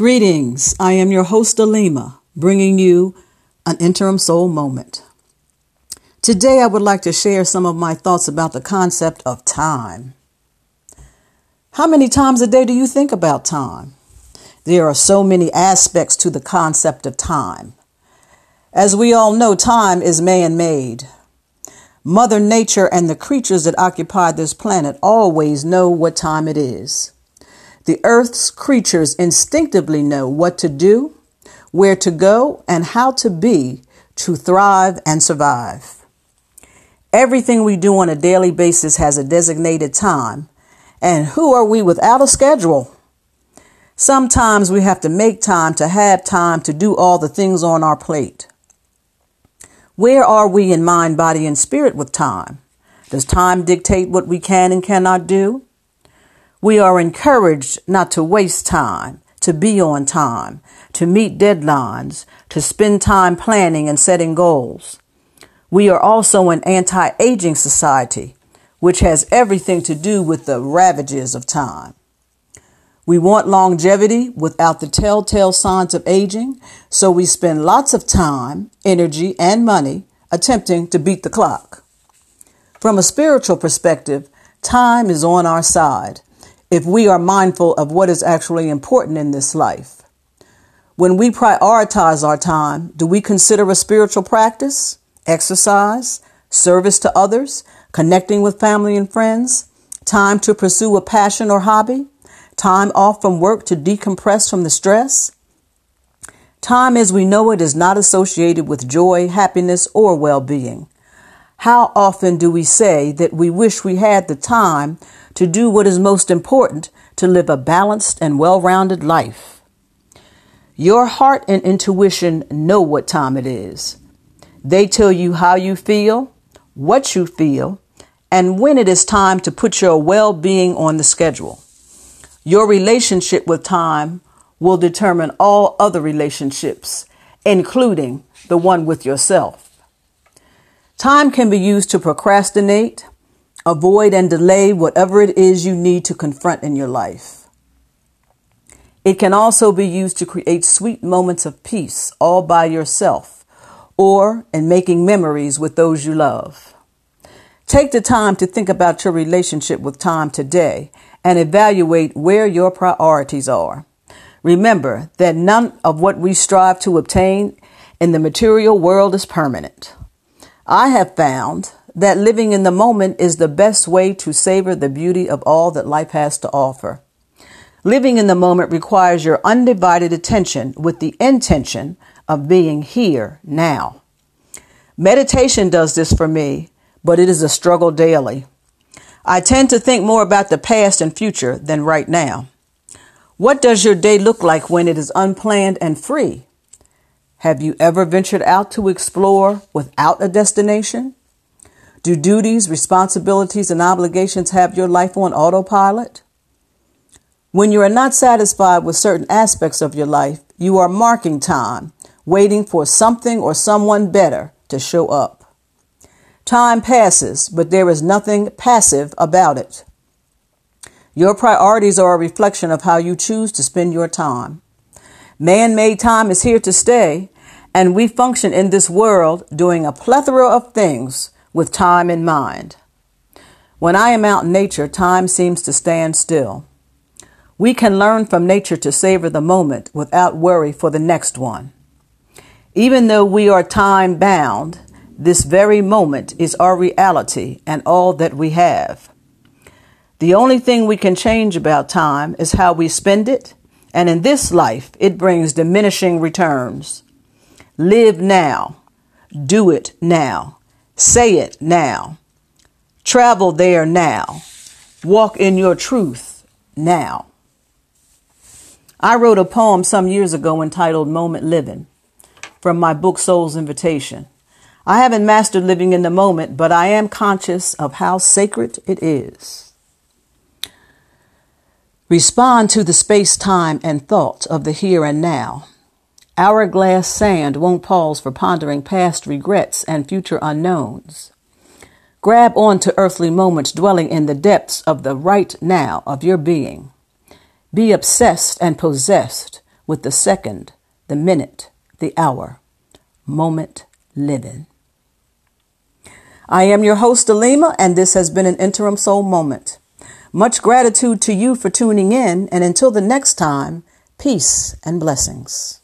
Greetings. I am your host, Alima, bringing you an interim soul moment. Today, I would like to share some of my thoughts about the concept of time. How many times a day do you think about time? There are so many aspects to the concept of time. As we all know, time is man made. Mother Nature and the creatures that occupy this planet always know what time it is. The Earth's creatures instinctively know what to do, where to go, and how to be to thrive and survive. Everything we do on a daily basis has a designated time, and who are we without a schedule? Sometimes we have to make time to have time to do all the things on our plate. Where are we in mind, body, and spirit with time? Does time dictate what we can and cannot do? We are encouraged not to waste time, to be on time, to meet deadlines, to spend time planning and setting goals. We are also an anti aging society, which has everything to do with the ravages of time. We want longevity without the telltale signs of aging, so we spend lots of time, energy, and money attempting to beat the clock. From a spiritual perspective, time is on our side if we are mindful of what is actually important in this life. When we prioritize our time, do we consider a spiritual practice, exercise, service to others, connecting with family and friends, time to pursue a passion or hobby? time off from work to decompress from the stress. Time as we know it is not associated with joy, happiness, or well being. How often do we say that we wish we had the time to do what is most important to live a balanced and well rounded life? Your heart and intuition know what time it is. They tell you how you feel, what you feel, and when it is time to put your well being on the schedule. Your relationship with time will determine all other relationships, including the one with yourself. Time can be used to procrastinate, avoid, and delay whatever it is you need to confront in your life. It can also be used to create sweet moments of peace all by yourself or in making memories with those you love. Take the time to think about your relationship with time today and evaluate where your priorities are. Remember that none of what we strive to obtain in the material world is permanent. I have found that living in the moment is the best way to savor the beauty of all that life has to offer. Living in the moment requires your undivided attention with the intention of being here now. Meditation does this for me, but it is a struggle daily. I tend to think more about the past and future than right now. What does your day look like when it is unplanned and free? Have you ever ventured out to explore without a destination? Do duties, responsibilities, and obligations have your life on autopilot? When you are not satisfied with certain aspects of your life, you are marking time, waiting for something or someone better to show up. Time passes, but there is nothing passive about it. Your priorities are a reflection of how you choose to spend your time. Man made time is here to stay, and we function in this world doing a plethora of things with time in mind. When I am out in nature, time seems to stand still. We can learn from nature to savor the moment without worry for the next one. Even though we are time bound, this very moment is our reality and all that we have. The only thing we can change about time is how we spend it, and in this life, it brings diminishing returns. Live now. Do it now. Say it now. Travel there now. Walk in your truth now. I wrote a poem some years ago entitled Moment Living from my book Soul's Invitation. I haven't mastered living in the moment, but I am conscious of how sacred it is. Respond to the space, time, and thought of the here and now. Hourglass sand won't pause for pondering past regrets and future unknowns. Grab onto earthly moments dwelling in the depths of the right now of your being. Be obsessed and possessed with the second, the minute, the hour, moment living. I am your host, Alima, and this has been an interim soul moment. Much gratitude to you for tuning in, and until the next time, peace and blessings.